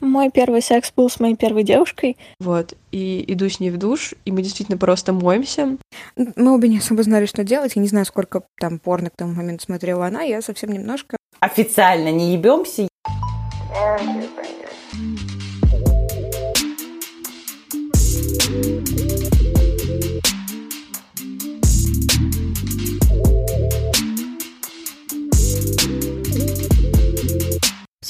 Мой первый секс был с моей первой девушкой. Вот, и иду с ней в душ, и мы действительно просто моемся. Мы обе не особо знали, что делать. Я не знаю, сколько там порно к тому моменту смотрела она, я совсем немножко. Официально не ебемся.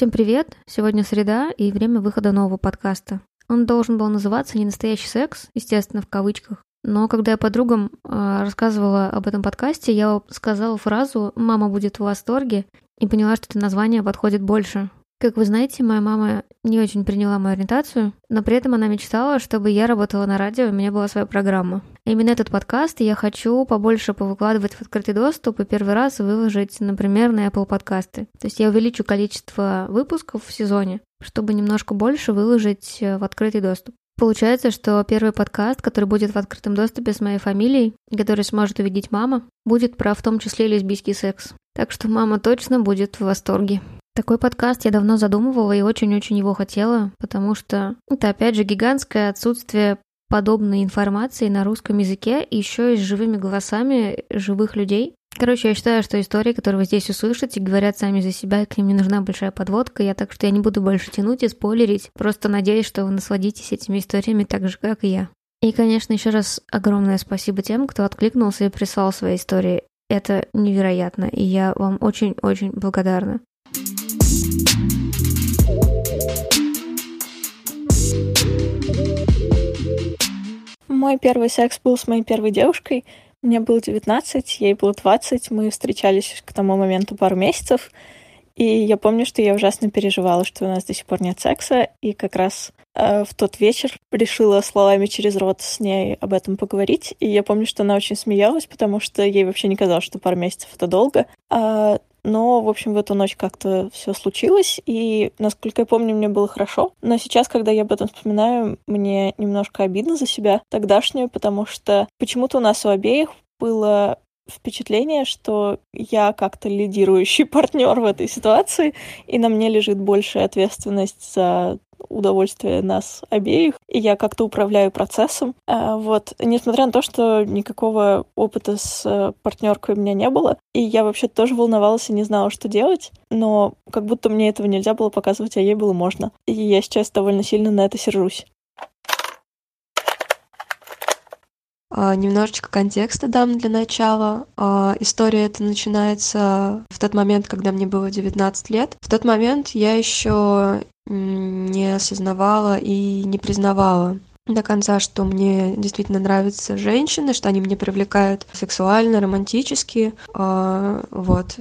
Всем привет! Сегодня среда и время выхода нового подкаста. Он должен был называться «Не настоящий секс», естественно, в кавычках. Но когда я подругам э, рассказывала об этом подкасте, я сказала фразу «мама будет в восторге» и поняла, что это название подходит больше. Как вы знаете, моя мама не очень приняла мою ориентацию, но при этом она мечтала, чтобы я работала на радио, у меня была своя программа. И именно этот подкаст я хочу побольше повыкладывать в открытый доступ и первый раз выложить, например, на Apple подкасты. То есть я увеличу количество выпусков в сезоне, чтобы немножко больше выложить э, в открытый доступ. Получается, что первый подкаст, который будет в открытом доступе с моей фамилией, и который сможет увидеть мама, будет про в том числе лесбийский секс. Так что мама точно будет в восторге. Такой подкаст я давно задумывала и очень-очень его хотела, потому что это, опять же, гигантское отсутствие подобной информации на русском языке, еще и с живыми голосами живых людей. Короче, я считаю, что истории, которые вы здесь услышите, говорят сами за себя, и к ним не нужна большая подводка, я так что я не буду больше тянуть и спойлерить, просто надеюсь, что вы насладитесь этими историями так же, как и я. И, конечно, еще раз огромное спасибо тем, кто откликнулся и прислал свои истории. Это невероятно, и я вам очень-очень благодарна. Мой первый секс был с моей первой девушкой. Мне было 19, ей было 20. Мы встречались к тому моменту пару месяцев. И я помню, что я ужасно переживала, что у нас до сих пор нет секса. И как раз э, в тот вечер решила словами через рот с ней об этом поговорить. И я помню, что она очень смеялась, потому что ей вообще не казалось, что пару месяцев это долго. А но, в общем, в эту ночь как-то все случилось, и, насколько я помню, мне было хорошо. Но сейчас, когда я об этом вспоминаю, мне немножко обидно за себя тогдашнюю, потому что почему-то у нас у обеих было впечатление, что я как-то лидирующий партнер в этой ситуации, и на мне лежит большая ответственность за удовольствие нас обеих, и я как-то управляю процессом. А, вот, несмотря на то, что никакого опыта с э, партнеркой у меня не было, и я вообще тоже волновалась и не знала, что делать, но как будто мне этого нельзя было показывать, а ей было можно. И я сейчас довольно сильно на это сержусь. Немножечко контекста дам для начала. Uh, история эта начинается в тот момент, когда мне было 19 лет. В тот момент я еще не осознавала и не признавала до конца, что мне действительно нравятся женщины, что они мне привлекают сексуально, романтически. Uh, вот.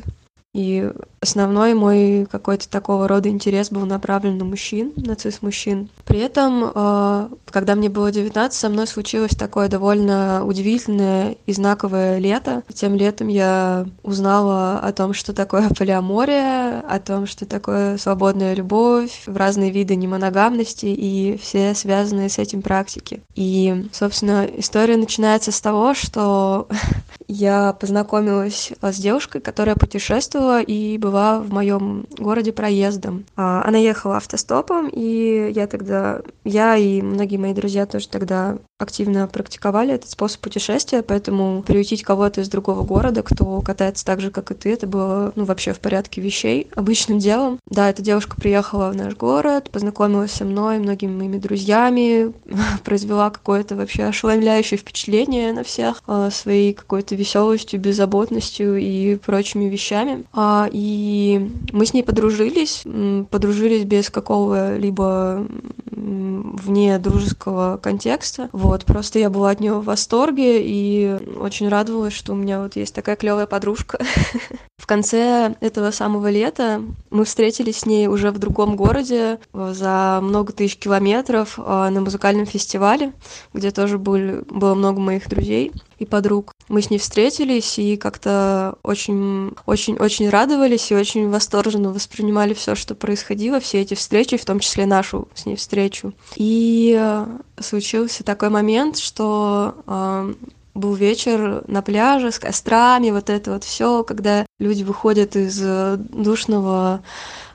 И основной мой какой-то такого рода интерес был направлен на мужчин, на цис-мужчин. При этом, э, когда мне было 19, со мной случилось такое довольно удивительное и знаковое лето. Тем летом я узнала о том, что такое полиамория, о том, что такое свободная любовь, в разные виды немоногамности и все связанные с этим практики. И, собственно, история начинается с того, что я познакомилась с девушкой, которая путешествовала и была в моем городе проездом. А, она ехала автостопом, и я тогда, я и многие мои друзья тоже тогда активно практиковали этот способ путешествия, поэтому приютить кого-то из другого города, кто катается так же, как и ты, это было, ну, вообще в порядке вещей, обычным делом. Да, эта девушка приехала в наш город, познакомилась со мной, многими моими друзьями, произвела какое-то вообще ошеломляющее впечатление на всех а, своей какой-то веселостью, беззаботностью и прочими вещами. А, и мы с ней подружились, подружились без какого-либо вне дружеского контекста. Вот, просто я была от нее в восторге и очень радовалась, что у меня вот есть такая клевая подружка. В конце этого самого лета мы встретились с ней уже в другом городе за много тысяч километров а, на музыкальном фестивале, где тоже были, было много моих друзей и подруг. Мы с ней встретились и как-то очень, очень, очень радовались и очень восторженно воспринимали все, что происходило, все эти встречи, в том числе нашу с ней встречу. И э, случился такой момент, что э, был вечер на пляже с кострами, вот это вот все, когда люди выходят из душного э,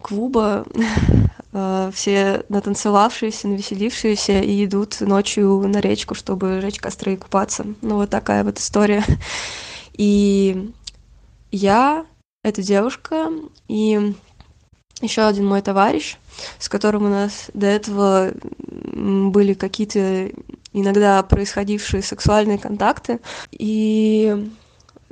клуба все натанцевавшиеся, навеселившиеся и идут ночью на речку, чтобы жечь костры и купаться. Ну, вот такая вот история. И я, эта девушка, и еще один мой товарищ, с которым у нас до этого были какие-то иногда происходившие сексуальные контакты. И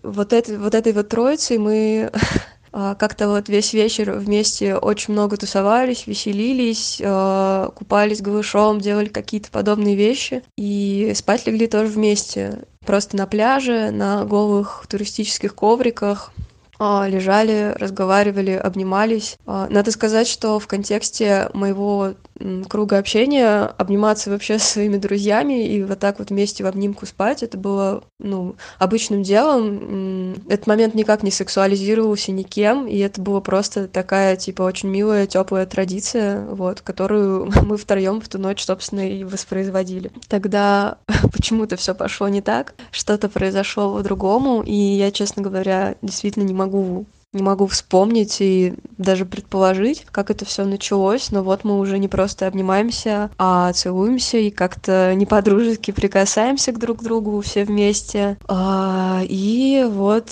вот, это, вот этой вот троицей мы как-то вот весь вечер вместе очень много тусовались, веселились, а, купались голышом, делали какие-то подобные вещи. И спать легли тоже вместе. Просто на пляже, на голых туристических ковриках. А, лежали, разговаривали, обнимались. А, надо сказать, что в контексте моего круга общения обниматься вообще со своими друзьями и вот так вот вместе в обнимку спать, это было, ну, обычным делом. Этот момент никак не сексуализировался никем, и это было просто такая, типа, очень милая, теплая традиция, вот, которую мы втроем в ту ночь, собственно, и воспроизводили. Тогда почему-то все пошло не так, что-то произошло по-другому, и я, честно говоря, действительно не могу не могу вспомнить и даже предположить, как это все началось, но вот мы уже не просто обнимаемся, а целуемся и как-то не по-дружески прикасаемся к друг другу все вместе. А, и вот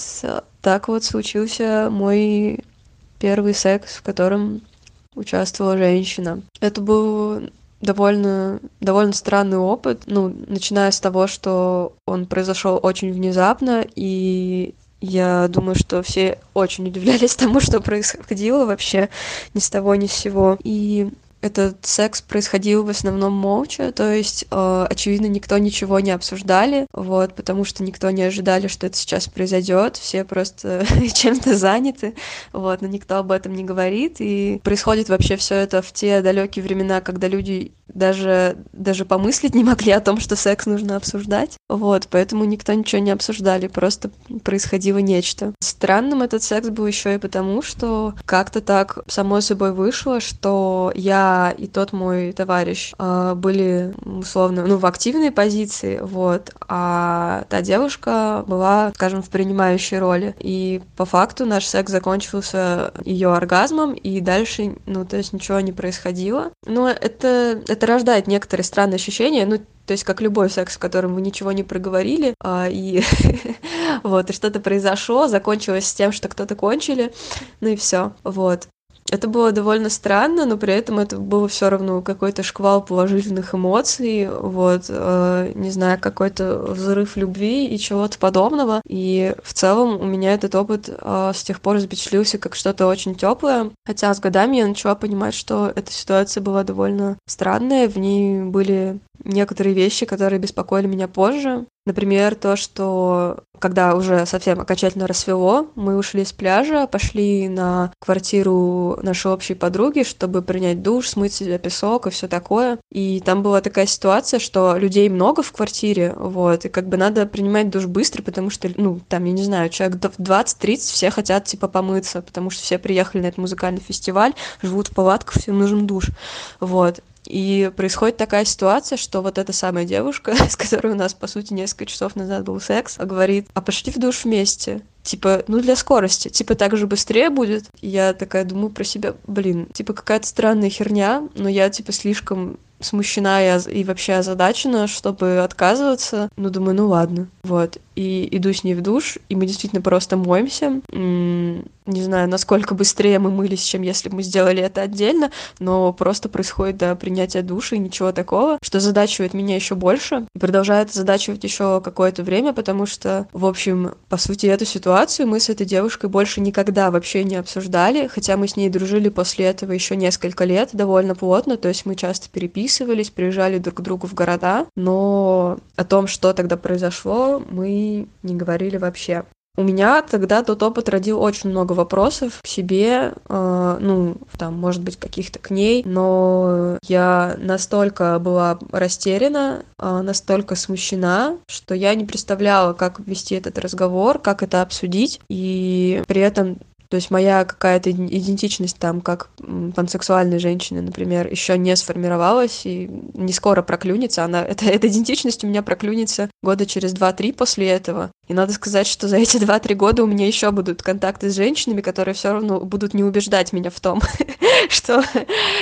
так вот случился мой первый секс, в котором участвовала женщина. Это был довольно, довольно странный опыт, ну, начиная с того, что он произошел очень внезапно, и я думаю, что все очень удивлялись тому, что происходило вообще ни с того ни с сего. И этот секс происходил в основном молча, то есть, э, очевидно, никто ничего не обсуждали, вот, потому что никто не ожидали, что это сейчас произойдет, все просто чем-то заняты, вот, но никто об этом не говорит, и происходит вообще все это в те далекие времена, когда люди даже, даже помыслить не могли о том, что секс нужно обсуждать, вот, поэтому никто ничего не обсуждали, просто происходило нечто. Странным этот секс был еще и потому, что как-то так само собой вышло, что я и тот мой товарищ э, были условно, ну, в активной позиции, вот, а та девушка была, скажем, в принимающей роли. И по факту наш секс закончился ее оргазмом, и дальше, ну, то есть ничего не происходило. Но это, это рождает некоторые странные ощущения, ну, то есть как любой секс, в котором мы ничего не проговорили, а, и вот, и что-то произошло, закончилось с тем, что кто-то кончили, ну и все, вот. Это было довольно странно, но при этом это было все равно какой-то шквал положительных эмоций, вот, э, не знаю, какой-то взрыв любви и чего-то подобного. И в целом у меня этот опыт э, с тех пор запечатлился как что-то очень теплое. Хотя с годами я начала понимать, что эта ситуация была довольно странная, в ней были некоторые вещи, которые беспокоили меня позже. Например, то, что когда уже совсем окончательно рассвело, мы ушли с пляжа, пошли на квартиру нашей общей подруги, чтобы принять душ, смыть себе песок и все такое. И там была такая ситуация, что людей много в квартире, вот, и как бы надо принимать душ быстро, потому что, ну, там, я не знаю, человек 20-30, все хотят, типа, помыться, потому что все приехали на этот музыкальный фестиваль, живут в палатках, всем нужен душ, вот. И происходит такая ситуация, что вот эта самая девушка, с которой у нас, по сути, несколько часов назад был секс, говорит, а пошли в душ вместе. Типа, ну для скорости, типа так же быстрее будет. Я такая думаю про себя, блин, типа какая-то странная херня, но я типа слишком смущена и, и вообще озадачена, чтобы отказываться. Ну, думаю, ну ладно. Вот. И иду с ней в душ, и мы действительно просто моемся. Не знаю, насколько быстрее мы мылись, чем если мы сделали это отдельно, но просто происходит до принятия душа и ничего такого, что задачивает меня еще больше и продолжает задачивать еще какое-то время, потому что, в общем, по сути, эту ситуацию мы с этой девушкой больше никогда вообще не обсуждали, хотя мы с ней дружили после этого еще несколько лет довольно плотно, то есть мы часто переписывались, приезжали друг к другу в города, но о том, что тогда произошло, мы не говорили вообще. У меня тогда тот опыт родил очень много вопросов к себе, э, ну, там, может быть, каких-то к ней, но я настолько была растеряна, э, настолько смущена, что я не представляла, как вести этот разговор, как это обсудить, и при этом то есть моя какая-то идентичность там, как пансексуальной женщины, например, еще не сформировалась и не скоро проклюнется. Она, эта, эта идентичность у меня проклюнется года через два-три после этого. И надо сказать, что за эти 2-3 года у меня еще будут контакты с женщинами, которые все равно будут не убеждать меня в том, что,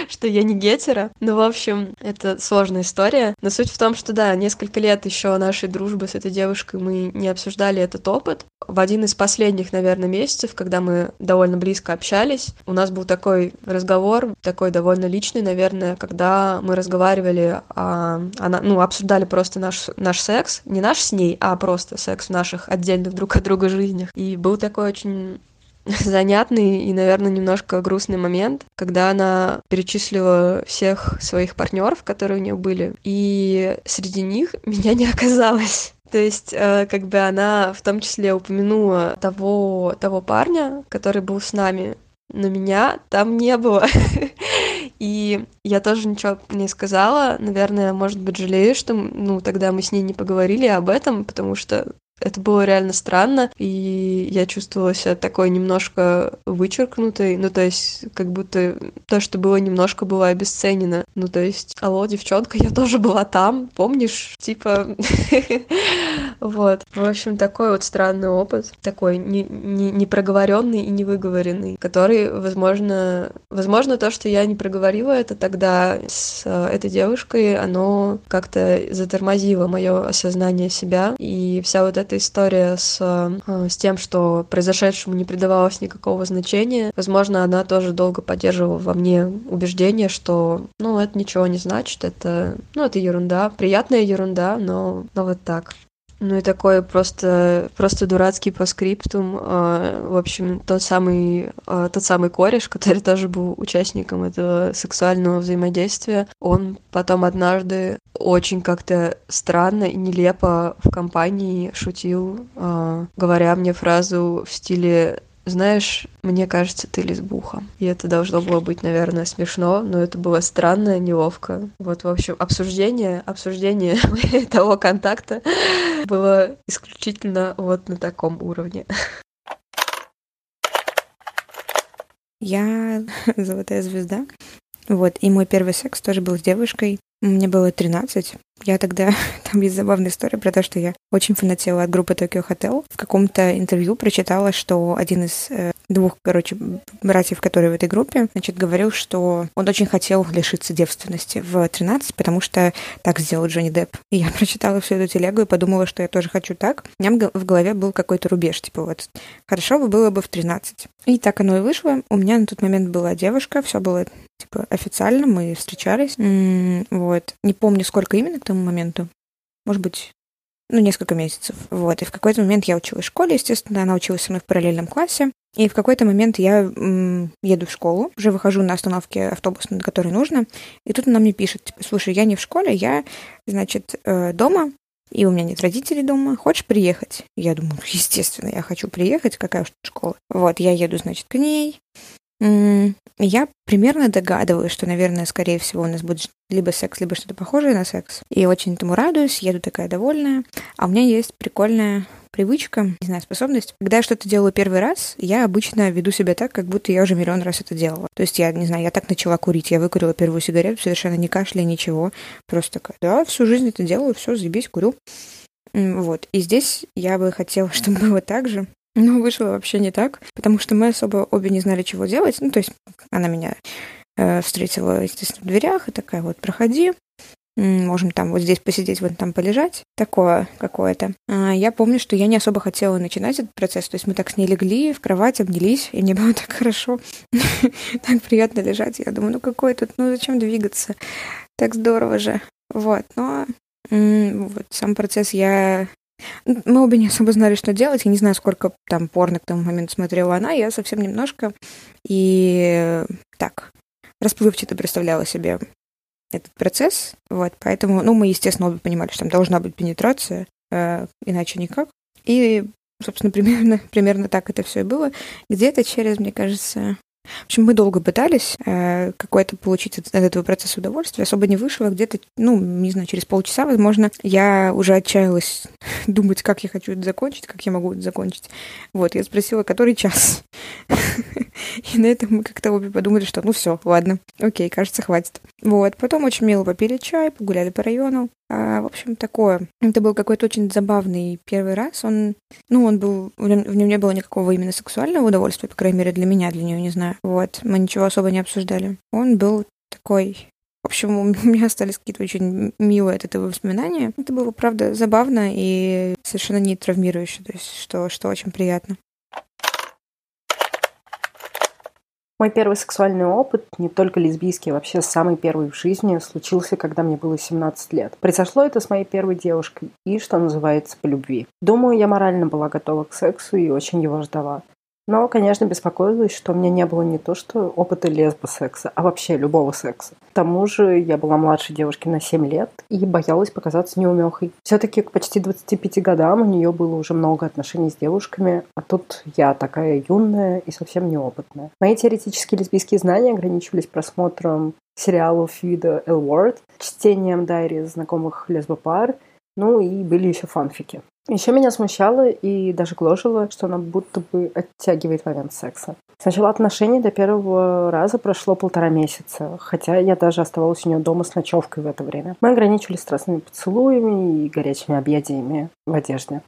что я не гетера. Ну, в общем, это сложная история. Но суть в том, что да, несколько лет еще нашей дружбы с этой девушкой мы не обсуждали этот опыт. В один из последних, наверное, месяцев, когда мы довольно близко общались, у нас был такой разговор, такой довольно личный, наверное, когда мы разговаривали, а, она, ну, обсуждали просто наш, наш секс, не наш с ней, а просто секс в наших отдельных друг от друга жизнях. И был такой очень занятный и, наверное, немножко грустный момент, когда она перечислила всех своих партнеров, которые у нее были, и среди них меня не оказалось. То есть, э, как бы она в том числе упомянула того, того парня, который был с нами, но меня там не было. И я тоже ничего не сказала. Наверное, может быть, жалею, что ну, тогда мы с ней не поговорили об этом, потому что это было реально странно, и я чувствовала себя такой немножко вычеркнутой, ну, то есть, как будто то, что было немножко было обесценено. Ну, то есть, алло, девчонка, я тоже была там, помнишь? Типа, вот. В общем, такой вот странный опыт, такой не, не, непроговоренный и невыговоренный, который, возможно, возможно, то, что я не проговорила это тогда с э, этой девушкой, оно как-то затормозило мое осознание себя, и вся вот эта эта история с, э, с тем, что произошедшему не придавалось никакого значения, возможно, она тоже долго поддерживала во мне убеждение, что, ну, это ничего не значит, это, ну, это ерунда, приятная ерунда, но, но вот так. Ну и такой просто, просто дурацкий по скриптум. А, в общем, тот самый, а, тот самый кореш, который тоже был участником этого сексуального взаимодействия, он потом однажды очень как-то странно и нелепо в компании шутил, а, говоря мне фразу в стиле знаешь, мне кажется, ты лесбуха. И это должно было быть, наверное, смешно, но это было странно, неловко. Вот, в общем, обсуждение, обсуждение того контакта было исключительно вот на таком уровне. Я золотая звезда. Вот, и мой первый секс тоже был с девушкой. Мне было 13. Я тогда... Там есть забавная история про то, что я очень фанатела от группы Tokyo Hotel. В каком-то интервью прочитала, что один из э, двух, короче, братьев, которые в этой группе, значит, говорил, что он очень хотел лишиться девственности в 13, потому что так сделал Джонни Депп. И я прочитала всю эту телегу и подумала, что я тоже хочу так. У меня в голове был какой-то рубеж, типа вот, хорошо бы было бы в 13. И так оно и вышло. У меня на тот момент была девушка, все было типа официально, мы встречались. М-м, вот. Не помню, сколько именно тому моменту. Может быть, ну, несколько месяцев. Вот. И в какой-то момент я училась в школе, естественно, она училась со мной в параллельном классе. И в какой-то момент я м, еду в школу, уже выхожу на остановке автобуса, на которой нужно, и тут она мне пишет, типа, слушай, я не в школе, я, значит, э, дома, и у меня нет родителей дома, хочешь приехать? Я думаю, естественно, я хочу приехать, какая уж школа. Вот, я еду, значит, к ней, я примерно догадываюсь, что, наверное, скорее всего, у нас будет либо секс, либо что-то похожее на секс. И очень этому радуюсь, еду такая довольная. А у меня есть прикольная привычка, не знаю, способность. Когда я что-то делаю первый раз, я обычно веду себя так, как будто я уже миллион раз это делала. То есть я, не знаю, я так начала курить, я выкурила первую сигарету, совершенно не кашляя, ничего. Просто такая, да, всю жизнь это делаю, все, заебись, курю. Вот. И здесь я бы хотела, чтобы было так же. Но вышло вообще не так, потому что мы особо обе не знали, чего делать. Ну, то есть она меня э, встретила, естественно, в дверях и такая вот, проходи, можем там вот здесь посидеть, вот там полежать, такое какое-то. А я помню, что я не особо хотела начинать этот процесс, то есть мы так с ней легли в кровать, обнялись, и мне было так хорошо, так приятно лежать. Я думаю, ну какой тут, ну зачем двигаться? Так здорово же. Вот, но вот сам процесс я мы обе не особо знали, что делать. Я не знаю, сколько там порно к тому моменту смотрела она. Я совсем немножко. И так, расплывчато представляла себе этот процесс. Вот, поэтому, ну, мы, естественно, обе понимали, что там должна быть пенетрация, э, иначе никак. И, собственно, примерно, примерно так это все и было. Где-то через, мне кажется, в общем, мы долго пытались э, какое-то получить от, от этого процесса удовольствие, особо не вышло, где-то, ну, не знаю, через полчаса, возможно, я уже отчаялась думать, как я хочу это закончить, как я могу это закончить. Вот, я спросила, который час. И на этом мы как-то обе подумали, что ну все, ладно, окей, кажется, хватит. Вот, потом очень мило попили чай, погуляли по району. А, в общем, такое. Это был какой-то очень забавный первый раз. Он, ну, он был, в нем не было никакого именно сексуального удовольствия, по крайней мере, для меня, для нее, не знаю. Вот, мы ничего особо не обсуждали. Он был такой в общем, у меня остались какие-то очень милые от этого воспоминания. Это было, правда, забавно и совершенно не травмирующе, то есть что, что очень приятно. Мой первый сексуальный опыт, не только лесбийский, вообще самый первый в жизни, случился, когда мне было 17 лет. Произошло это с моей первой девушкой и, что называется, по любви. Думаю, я морально была готова к сексу и очень его ждала. Но, конечно, беспокоилась, что у меня не было не то что опыта лесбосекса, а вообще любого секса. К тому же я была младше девушки на 7 лет и боялась показаться неумехой. Все-таки к почти 25 годам у нее было уже много отношений с девушками, а тут я такая юная и совсем неопытная. Мои теоретические лесбийские знания ограничивались просмотром сериалов вида L Word, чтением дайри знакомых лесбопар, ну и были еще фанфики. Еще меня смущало и даже гложило, что она будто бы оттягивает момент секса. С начала отношений до первого раза прошло полтора месяца, хотя я даже оставалась у нее дома с ночевкой в это время. Мы ограничивались страстными поцелуями и горячими объятиями в одежде.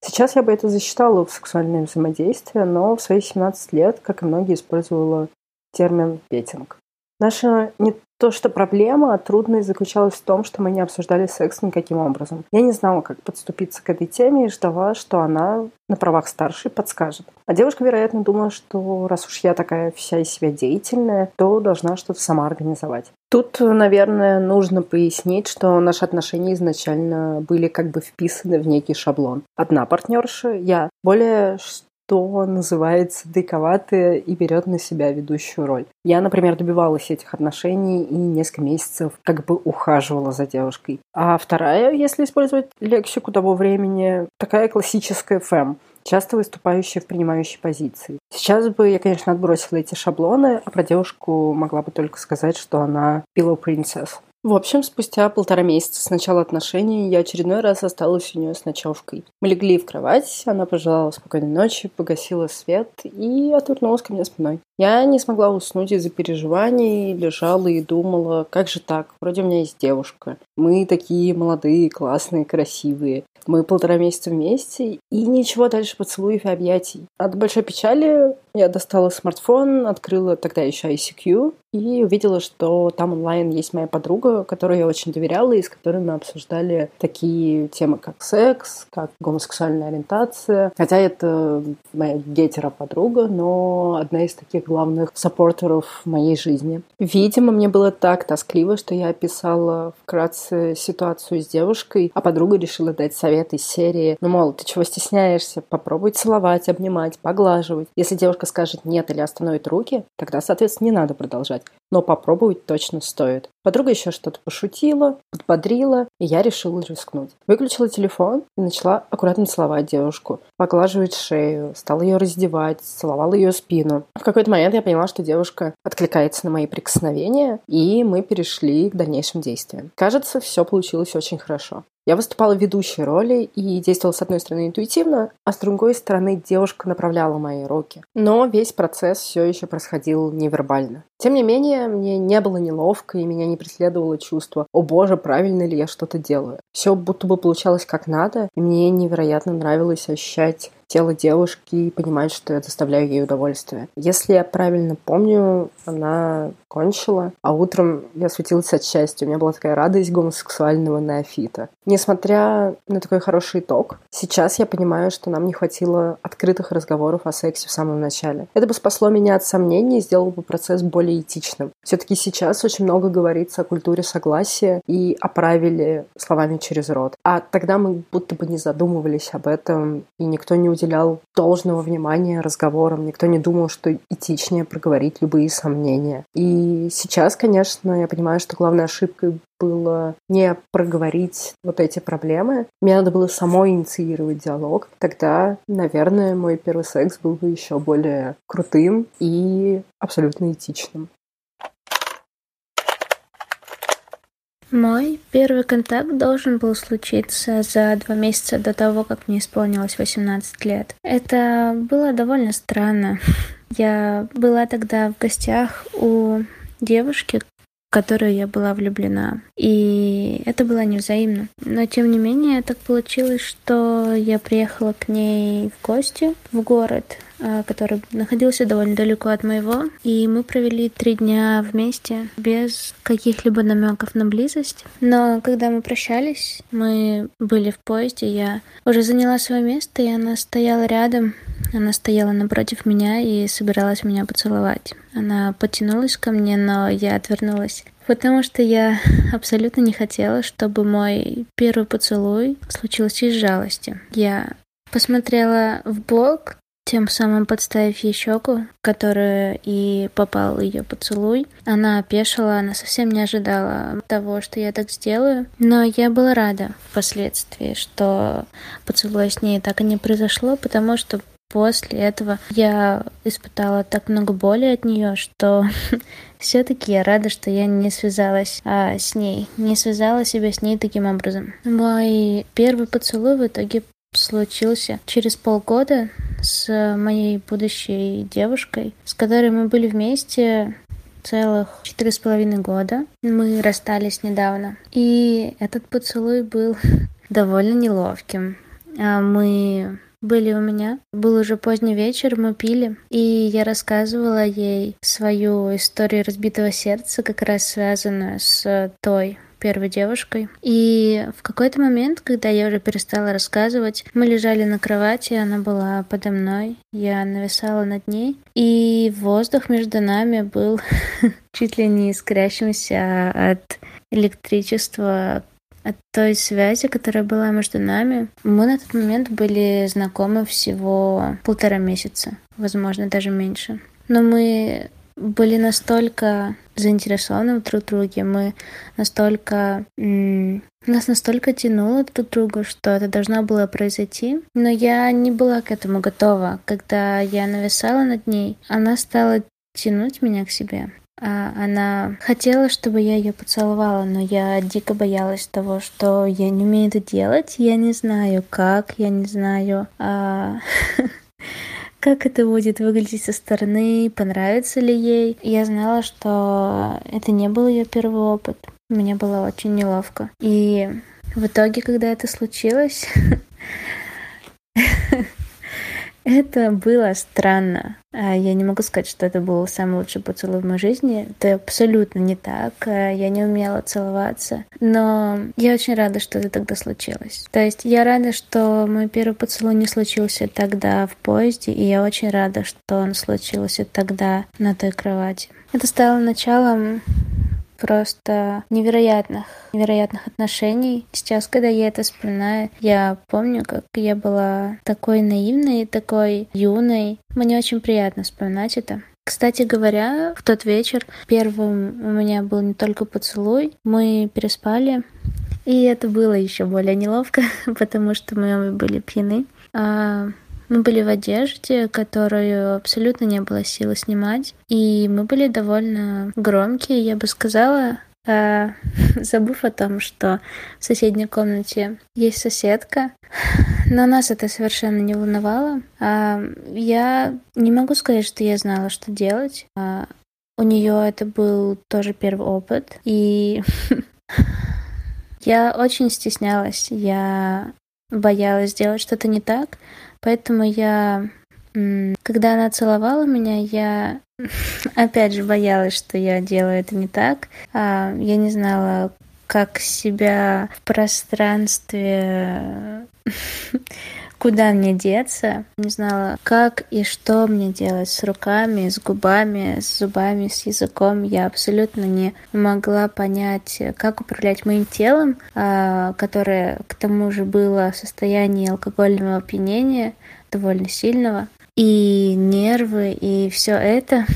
Сейчас я бы это засчитала в сексуальное взаимодействие, но в свои 17 лет, как и многие, использовала термин «петинг». Наша не то, что проблема, трудность заключалась в том, что мы не обсуждали секс никаким образом. Я не знала, как подступиться к этой теме и ждала, что она на правах старшей подскажет. А девушка, вероятно, думала, что раз уж я такая вся из себя деятельная, то должна что-то сама организовать. Тут, наверное, нужно пояснить, что наши отношения изначально были как бы вписаны в некий шаблон. Одна партнерша, я, более то называется диковатая и берет на себя ведущую роль. Я, например, добивалась этих отношений и несколько месяцев как бы ухаживала за девушкой. А вторая, если использовать лексику того времени, такая классическая фэм часто выступающая в принимающей позиции. Сейчас бы я, конечно, отбросила эти шаблоны, а про девушку могла бы только сказать, что она pillow princess. В общем, спустя полтора месяца с начала отношений я очередной раз осталась у нее с ночевкой. Мы легли в кровать, она пожелала спокойной ночи, погасила свет и отвернулась ко мне спиной. Я не смогла уснуть из-за переживаний, лежала и думала, как же так, вроде у меня есть девушка. Мы такие молодые, классные, красивые. Мы полтора месяца вместе, и ничего дальше поцелуев и объятий. От большой печали я достала смартфон, открыла тогда еще ICQ и увидела, что там онлайн есть моя подруга, которой я очень доверяла и с которой мы обсуждали такие темы, как секс, как гомосексуальная ориентация. Хотя это моя гетера-подруга, но одна из таких главных саппортеров в моей жизни. Видимо, мне было так тоскливо, что я описала вкратце ситуацию с девушкой, а подруга решила дать совет из серии «Ну, мол, ты чего стесняешься? Попробуй целовать, обнимать, поглаживать. Если девушка скажет «нет» или остановит руки, тогда, соответственно, не надо продолжать но попробовать точно стоит. Подруга еще что-то пошутила, подбодрила, и я решила рискнуть. Выключила телефон и начала аккуратно целовать девушку, поглаживать шею, стала ее раздевать, целовала ее спину. В какой-то момент я поняла, что девушка откликается на мои прикосновения, и мы перешли к дальнейшим действиям. Кажется, все получилось очень хорошо. Я выступала в ведущей роли и действовала с одной стороны интуитивно, а с другой стороны девушка направляла мои руки. Но весь процесс все еще происходил невербально. Тем не менее, мне не было неловко, и меня не преследовало чувство «О боже, правильно ли я что-то делаю?». Все будто бы получалось как надо, и мне невероятно нравилось ощущать тело девушки и понимать, что я доставляю ей удовольствие. Если я правильно помню, она кончила, а утром я светилась от счастья. У меня была такая радость гомосексуального неофита. Несмотря на такой хороший итог, сейчас я понимаю, что нам не хватило открытых разговоров о сексе в самом начале. Это бы спасло меня от сомнений и сделало бы процесс более этичным. Все-таки сейчас очень много говорится о культуре согласия и о правиле словами через рот. А тогда мы будто бы не задумывались об этом, и никто не уделял должного внимания разговорам, никто не думал, что этичнее проговорить любые сомнения. И сейчас, конечно, я понимаю, что главной ошибкой было не проговорить вот эти проблемы. Мне надо было самой инициировать диалог. Тогда, наверное, мой первый секс был бы еще более крутым и абсолютно этичным. Мой первый контакт должен был случиться за два месяца до того, как мне исполнилось 18 лет. Это было довольно странно. Я была тогда в гостях у девушки, в которую я была влюблена. И это было невзаимно. Но тем не менее так получилось, что я приехала к ней в гости в город, который находился довольно далеко от моего, и мы провели три дня вместе без каких-либо намеков на близость. Но когда мы прощались, мы были в поезде, я уже заняла свое место, и она стояла рядом, она стояла напротив меня и собиралась меня поцеловать. Она потянулась ко мне, но я отвернулась. Потому что я абсолютно не хотела, чтобы мой первый поцелуй случился из жалости. Я посмотрела в блог тем самым подставив ей щеку, в которую и попал ее поцелуй. Она опешила, она совсем не ожидала того, что я так сделаю. Но я была рада впоследствии, что поцелуя с ней так и не произошло, потому что после этого я испытала так много боли от нее, что все-таки я рада, что я не связалась а, с ней, не связала себя с ней таким образом. Мой первый поцелуй в итоге случился через полгода с моей будущей девушкой, с которой мы были вместе целых четыре с половиной года. Мы расстались недавно. И этот поцелуй был довольно неловким. А мы были у меня. Был уже поздний вечер, мы пили, и я рассказывала ей свою историю разбитого сердца, как раз связанную с той первой девушкой. И в какой-то момент, когда я уже перестала рассказывать, мы лежали на кровати, она была подо мной, я нависала над ней, и воздух между нами был чуть ли не искрящимся от электричества, от той связи, которая была между нами. Мы на тот момент были знакомы всего полтора месяца, возможно, даже меньше. Но мы были настолько заинтересованы друг в друге, мы настолько... Нас настолько тянуло друг к другу, что это должно было произойти. Но я не была к этому готова. Когда я нависала над ней, она стала тянуть меня к себе. А она хотела, чтобы я ее поцеловала, но я дико боялась того, что я не умею это делать. Я не знаю как, я не знаю, а... как это будет выглядеть со стороны, понравится ли ей. Я знала, что это не был ее первый опыт. Мне было очень неловко. И в итоге, когда это случилось, Это было странно. А, я не могу сказать, что это был самый лучший поцелуй в моей жизни. Это абсолютно не так. А, я не умела целоваться. Но я очень рада, что это тогда случилось. То есть я рада, что мой первый поцелуй не случился тогда в поезде, и я очень рада, что он случился тогда на той кровати. Это стало началом просто невероятных, невероятных отношений. Сейчас, когда я это вспоминаю, я помню, как я была такой наивной, такой юной. Мне очень приятно вспоминать это. Кстати говоря, в тот вечер первым у меня был не только поцелуй, мы переспали, и это было еще более неловко, потому что мы были пьяны. А мы были в одежде, которую абсолютно не было силы снимать, и мы были довольно громкие, я бы сказала, а, забыв о том, что в соседней комнате есть соседка. Но нас это совершенно не волновало. А, я не могу сказать, что я знала, что делать. А, у нее это был тоже первый опыт, и я очень стеснялась. Я боялась сделать что-то не так, Поэтому я, когда она целовала меня, я опять же боялась, что я делаю это не так. А, я не знала, как себя в пространстве куда мне деться, не знала, как и что мне делать с руками, с губами, с зубами, с языком. Я абсолютно не могла понять, как управлять моим телом, а, которое к тому же было в состоянии алкогольного опьянения довольно сильного, и нервы, и все это.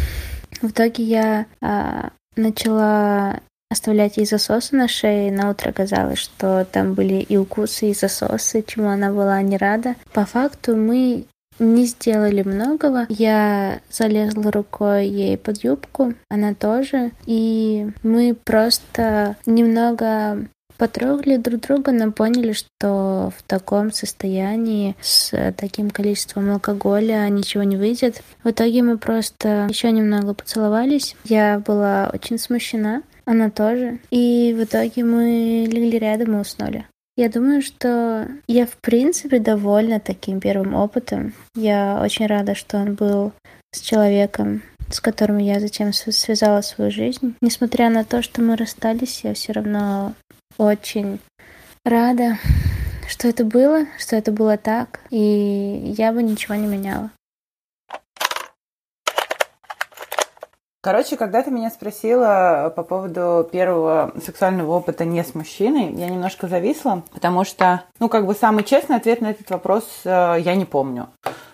В итоге я а, начала оставлять ей засосы на шее. На утро казалось, что там были и укусы, и засосы, чему она была не рада. По факту мы не сделали многого. Я залезла рукой ей под юбку, она тоже. И мы просто немного потрогали друг друга, но поняли, что в таком состоянии с таким количеством алкоголя ничего не выйдет. В итоге мы просто еще немного поцеловались. Я была очень смущена, она тоже. И в итоге мы легли рядом и уснули. Я думаю, что я в принципе довольна таким первым опытом. Я очень рада, что он был с человеком, с которым я затем связала свою жизнь. Несмотря на то, что мы расстались, я все равно очень рада, что это было, что это было так, и я бы ничего не меняла. Короче, когда ты меня спросила по поводу первого сексуального опыта не с мужчиной, я немножко зависла, потому что, ну, как бы самый честный ответ на этот вопрос э, я не помню.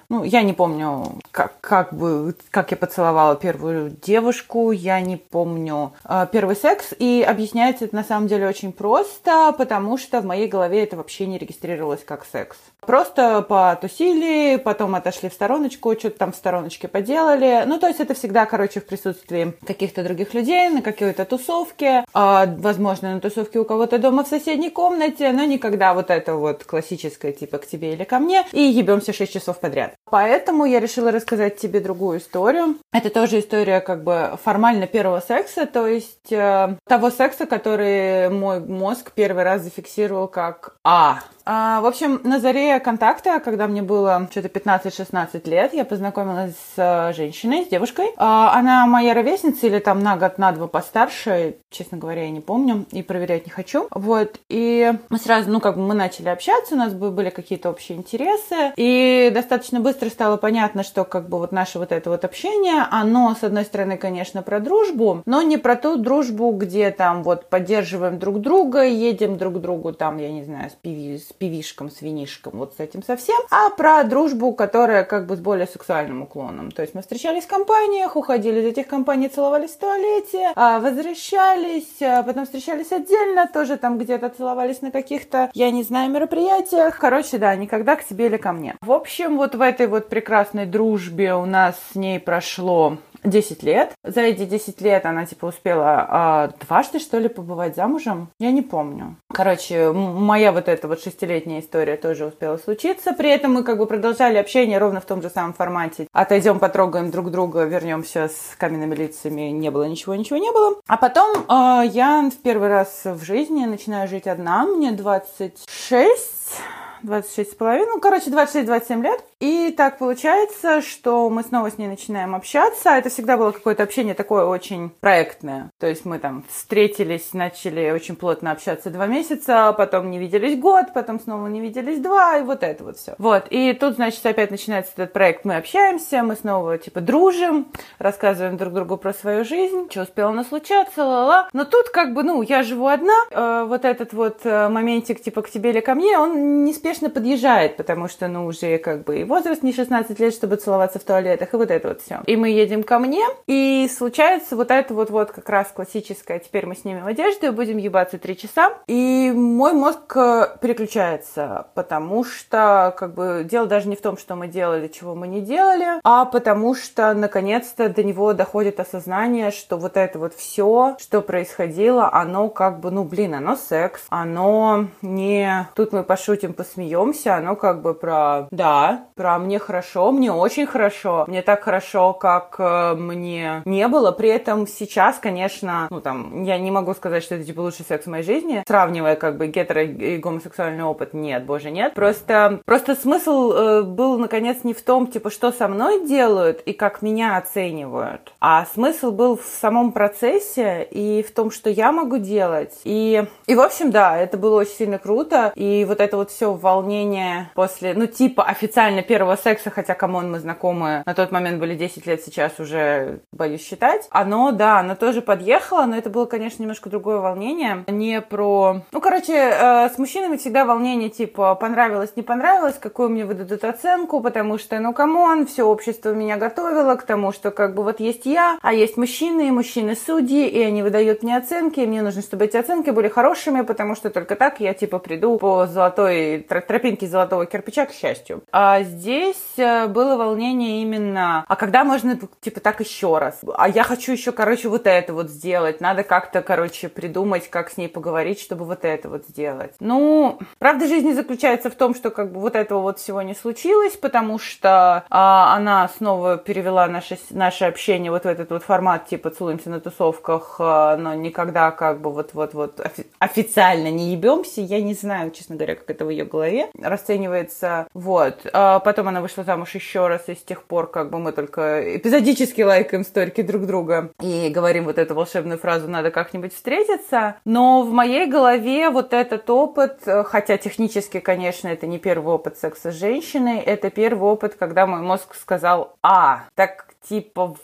Ну, я не помню, как, как бы, как я поцеловала первую девушку, я не помню э, первый секс, и объясняется это на самом деле очень просто, потому что в моей голове это вообще не регистрировалось как секс. Просто потусили, потом отошли в стороночку, что-то там в стороночке поделали. Ну, то есть это всегда, короче, в присутствии каких-то других людей, на какой-то тусовке, а, возможно, на тусовке у кого-то дома в соседней комнате, но никогда вот это вот классическое, типа, к тебе или ко мне, и ебемся 6 часов подряд. Поэтому я решила рассказать тебе другую историю. Это тоже история как бы формально первого секса, то есть э, того секса, который мой мозг первый раз зафиксировал как «А». А, в общем, на заре контакта, когда мне было что-то 15-16 лет, я познакомилась с э, женщиной, с девушкой. А, она моя ровесница или там на год, на два постарше, честно говоря, я не помню и проверять не хочу. Вот, и мы сразу, ну, как бы мы начали общаться, у нас были какие-то общие интересы, и достаточно быстро стало понятно, что как бы вот наше вот это вот общение, оно, с одной стороны, конечно, про дружбу, но не про ту дружбу, где там вот поддерживаем друг друга, едем друг к другу там, я не знаю, с, пиви, с пивишком, с винишком, вот с этим совсем, а про дружбу, которая как бы с более сексуальным уклоном. То есть мы встречались в компаниях, уходили из этих компаний, целовались в туалете, а, возвращались, а потом встречались отдельно, тоже там где-то целовались на каких-то, я не знаю, мероприятиях. Короче, да, никогда к тебе или ко мне. В общем, вот в этой вот прекрасной дружбе у нас с ней прошло 10 лет. За эти 10 лет она, типа, успела а, дважды, что ли, побывать замужем. Я не помню. Короче, моя вот эта вот шестилетняя история тоже успела случиться. При этом мы как бы продолжали общение ровно в том же самом формате. Отойдем, потрогаем друг друга, вернемся с каменными лицами. Не было ничего, ничего не было. А потом а, я в первый раз в жизни начинаю жить одна. Мне 26 26 с половиной, ну, короче, 26-27 лет. И так получается, что мы снова с ней начинаем общаться. Это всегда было какое-то общение такое очень проектное. То есть мы там встретились, начали очень плотно общаться два месяца, потом не виделись год, потом снова не виделись два, и вот это вот все. Вот, и тут, значит, опять начинается этот проект. Мы общаемся, мы снова, типа, дружим, рассказываем друг другу про свою жизнь, что успело нас случаться, ла-ла. Но тут, как бы, ну, я живу одна, э, вот этот вот э, моментик, типа, к тебе или ко мне, он неспешно подъезжает, потому что, ну, уже, как бы, возраст не 16 лет, чтобы целоваться в туалетах, и вот это вот все. И мы едем ко мне, и случается вот это вот, вот как раз классическое, теперь мы снимем одежду и будем ебаться три часа, и мой мозг э, переключается, потому что, как бы, дело даже не в том, что мы делали, чего мы не делали, а потому что, наконец-то, до него доходит осознание, что вот это вот все, что происходило, оно как бы, ну, блин, оно секс, оно не... Тут мы пошутим, посмеемся, оно как бы про, да, про мне хорошо, мне очень хорошо, мне так хорошо, как э, мне не было. При этом сейчас, конечно, ну там, я не могу сказать, что это типа лучший секс в моей жизни, сравнивая как бы гетеро и гомосексуальный опыт, нет, боже, нет. Просто, просто смысл э, был, наконец, не в том, типа, что со мной делают и как меня оценивают, а смысл был в самом процессе и в том, что я могу делать. И, и в общем, да, это было очень сильно круто. И вот это вот все волнение после, ну, типа официально первого секса, хотя, come on, мы знакомы, на тот момент были 10 лет, сейчас уже боюсь считать. Оно, да, оно тоже подъехало, но это было, конечно, немножко другое волнение. Не про... Ну, короче, э, с мужчинами всегда волнение, типа, понравилось, не понравилось, какую мне выдадут оценку, потому что, ну, come on, все общество меня готовило к тому, что, как бы, вот есть я, а есть мужчины, и мужчины судьи, и они выдают мне оценки, и мне нужно, чтобы эти оценки были хорошими, потому что только так я, типа, приду по золотой тропинки золотого кирпича, к счастью. А здесь э, было волнение именно, а когда можно, типа, так еще раз? А я хочу еще, короче, вот это вот сделать. Надо как-то, короче, придумать, как с ней поговорить, чтобы вот это вот сделать. Ну, правда жизни заключается в том, что как бы вот этого вот всего не случилось, потому что а, она снова перевела наше, наше общение вот в этот вот формат, типа, целуемся на тусовках, а, но никогда как бы вот-вот-вот официально не ебемся. Я не знаю, честно говоря, как это в ее голове расценивается. Вот. А потом она вышла замуж еще раз, и с тех пор как бы мы только эпизодически лайкаем сторики друг друга и говорим вот эту волшебную фразу «надо как-нибудь встретиться». Но в моей голове вот этот опыт, хотя технически, конечно, это не первый опыт секса с женщиной, это первый опыт, когда мой мозг сказал «а, так типа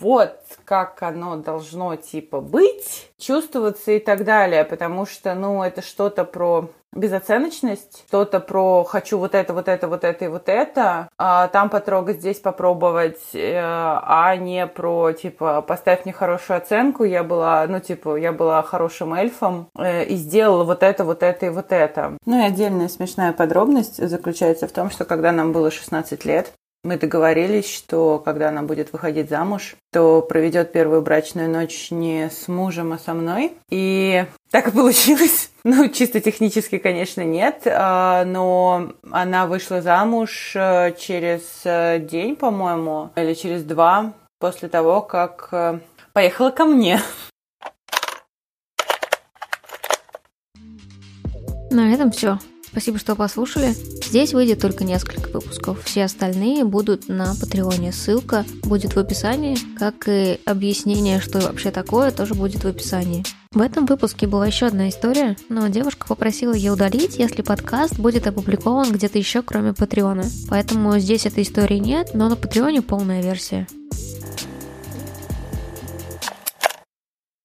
вот как оно должно типа быть, чувствоваться и так далее, потому что, ну, это что-то про безоценочность, что-то про хочу вот это, вот это, вот это и вот это, а там потрогать, здесь попробовать, э, а не про, типа, поставь мне хорошую оценку, я была, ну, типа, я была хорошим эльфом э, и сделала вот это, вот это и вот это. Ну и отдельная смешная подробность заключается в том, что когда нам было 16 лет, мы договорились, что когда она будет выходить замуж, то проведет первую брачную ночь не с мужем, а со мной. И так и получилось. Ну, чисто технически, конечно, нет, а, но она вышла замуж э, через э, день, по-моему, или через два после того, как э, поехала ко мне. На этом все. Спасибо, что послушали. Здесь выйдет только несколько выпусков. Все остальные будут на Патреоне. Ссылка будет в описании, как и объяснение, что вообще такое, тоже будет в описании. В этом выпуске была еще одна история, но девушка попросила ее удалить, если подкаст будет опубликован где-то еще, кроме Патреона. Поэтому здесь этой истории нет, но на Патреоне полная версия.